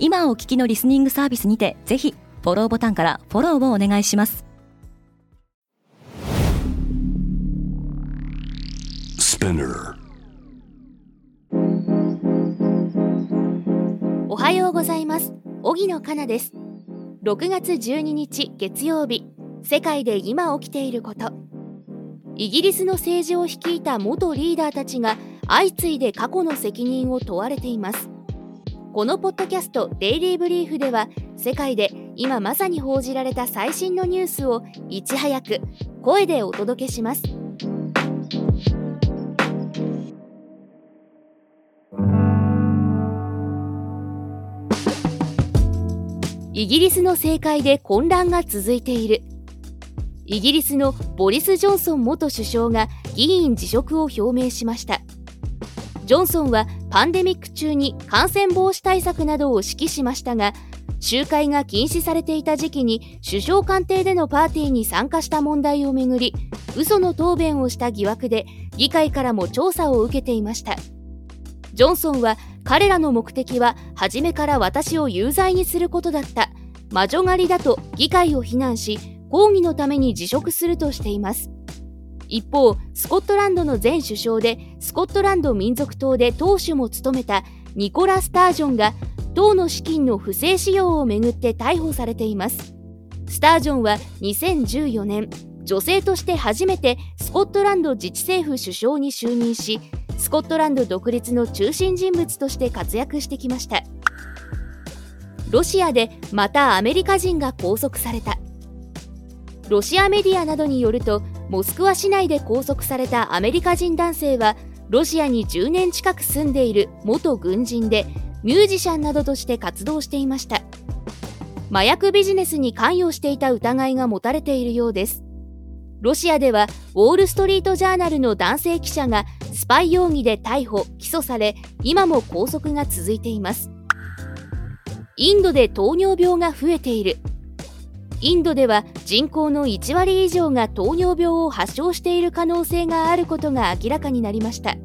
今お聞きのリスニングサービスにてぜひフォローボタンからフォローをお願いします。おはようございます。荻野かなです。6月12日月曜日。世界で今起きていること。イギリスの政治を率いた元リーダーたちが相次いで過去の責任を問われていますこのポッドキャスト「デイリー・ブリーフ」では世界で今まさに報じられた最新のニュースをいち早く声でお届けします。イギリスの政界で混乱が続いている。イギリスのボリス・ジョンソン元首相が議員辞職を表明しました。ジョンソンはパンデミック中に感染防止対策などを指揮しましたが集会が禁止されていた時期に首相官邸でのパーティーに参加した問題をめぐり嘘の答弁をした疑惑で議会からも調査を受けていました。ジョンソンは彼らの目的は初めから私を有罪にすることだった。魔女狩りだと議会を非難し抗議のために辞職するとしています。一方スコットランドの前首相でスコットランド民族党で党首も務めたニコラ・スタージョンが党の資金の不正使用をめぐって逮捕されています。スタージョンは2014年女性として初めてスコットランド自治政府首相に就任しスコットランド独立の中心人物として活躍してきました。ロシアでまたアメリカ人が拘束された。ロシアメディアなどによるとモスクワ市内で拘束されたアメリカ人男性はロシアに10年近く住んでいる元軍人でミュージシャンなどとして活動していました。麻薬ビジネスに関与していた疑いが持たれているようです。ロシアではウォール・ストリート・ジャーナルの男性記者がスパイ容疑で逮捕・起訴され今も拘束が続いています。インドで糖尿病が増えている。インドでは人口の1割以上が糖尿病を発症している可能性があることが明らかになりました。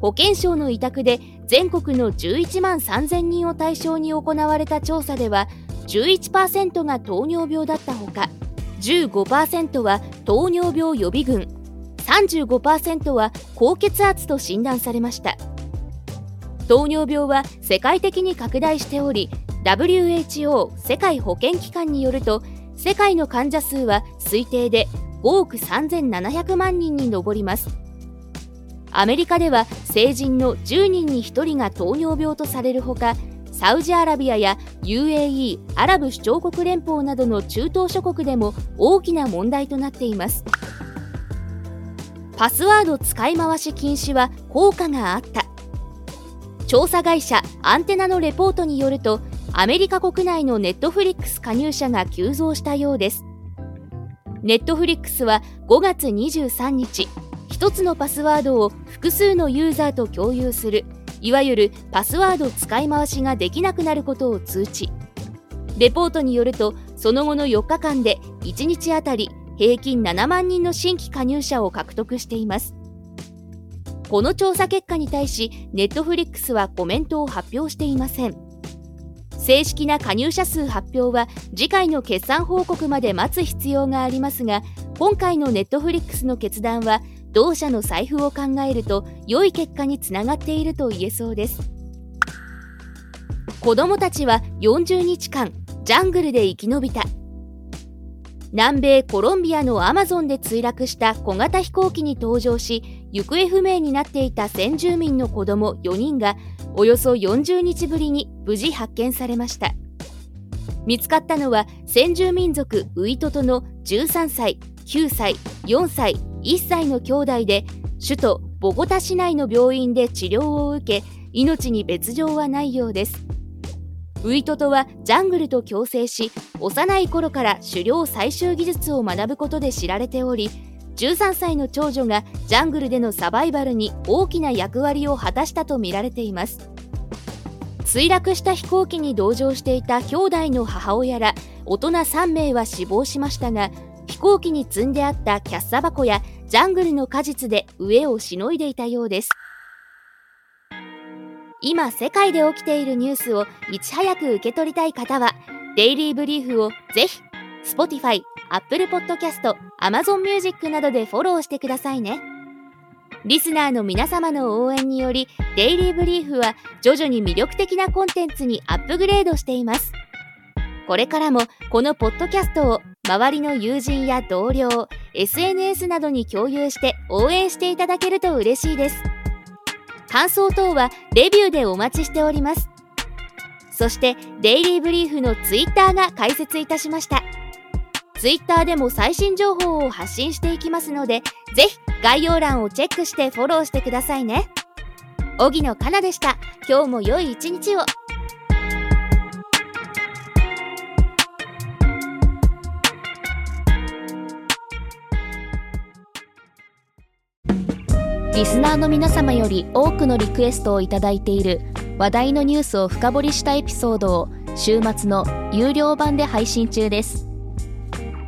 保健省の委託で全国の11万3000人を対象に行われた調査では11%が糖尿病だったほか15%は糖尿病予備軍35%は高血圧と診断されました。糖尿病は世界的に拡大しており WHO 世界保健機関によると世界の患者数は推定で5億3700万人に上ります。アメリカでは成人の10人に1人が糖尿病とされるほかサウジアラビアや UAE アラブ首長国連邦などの中東諸国でも大きな問題となっています。パスワード使い回し禁止は効果があった。調査会社アンテナのレポートによるとアメリカ国内のネットフリックス加入者が急増したようです。ネットフリックスは5月23日1つのパスワードを複数のユーザーと共有するいわゆるパスワード使い回しができなくなることを通知。レポートによるとその後の4日間で1日あたり平均7万人の新規加入者を獲得しています。この調査結果に対しネットフリックスはコメントを発表していません。正式な加入者数発表は次回の決算報告まで待つ必要がありますが今回のネットフリックスの決断は同社の財布を考えると良い結果につながっていると言えそうです。子供たちは40日間ジャングルで生き延びた。南米コロンビアのアマゾンで墜落した小型飛行機に搭乗し行方不明になっていた先住民の子供4人がおよそ40日ぶりに無事発見されました。見つかったのは先住民族ウイトトの13歳9歳4歳1歳の兄弟で首都ボゴタ市内の病院で治療を受け命に別状はないようです。ウイトトはジャングルと共生し幼い頃から狩猟採集技術を学ぶことで知られており13歳の長女がジャングルでのサバイバルに大きな役割を果たしたとみられています。墜落した飛行機に同乗していた兄弟の母親ら大人3名は死亡しましたが飛行機に積んであったキャッサバコやジャングルの果実で飢えをしのいでいたようです。今世界で起きているニュースをいち早く受け取りたい方はデイリーブリーフをぜひ Spotify、Apple Podcast、Amazon Music などでフォローしてくださいね。リスナーの皆様の応援によりデイリーブリーフは徐々に魅力的なコンテンツにアップグレードしています。これからもこのポッドキャストを周りの友人や同僚 SNS などに共有して応援していただけると嬉しいです。感想等はレビューでお待ちしております。そしてデイリーブリーフのツイッターが開設いたしました。ツイッターでも最新情報を発信していきますのでぜひ概要欄をチェックしてフォローしてくださいね。荻野かなでした。今日も良い一日を。リスナーの皆様より多くのリクエストをいただいている話題のニュースを深掘りしたエピソードを週末の有料版で配信中です。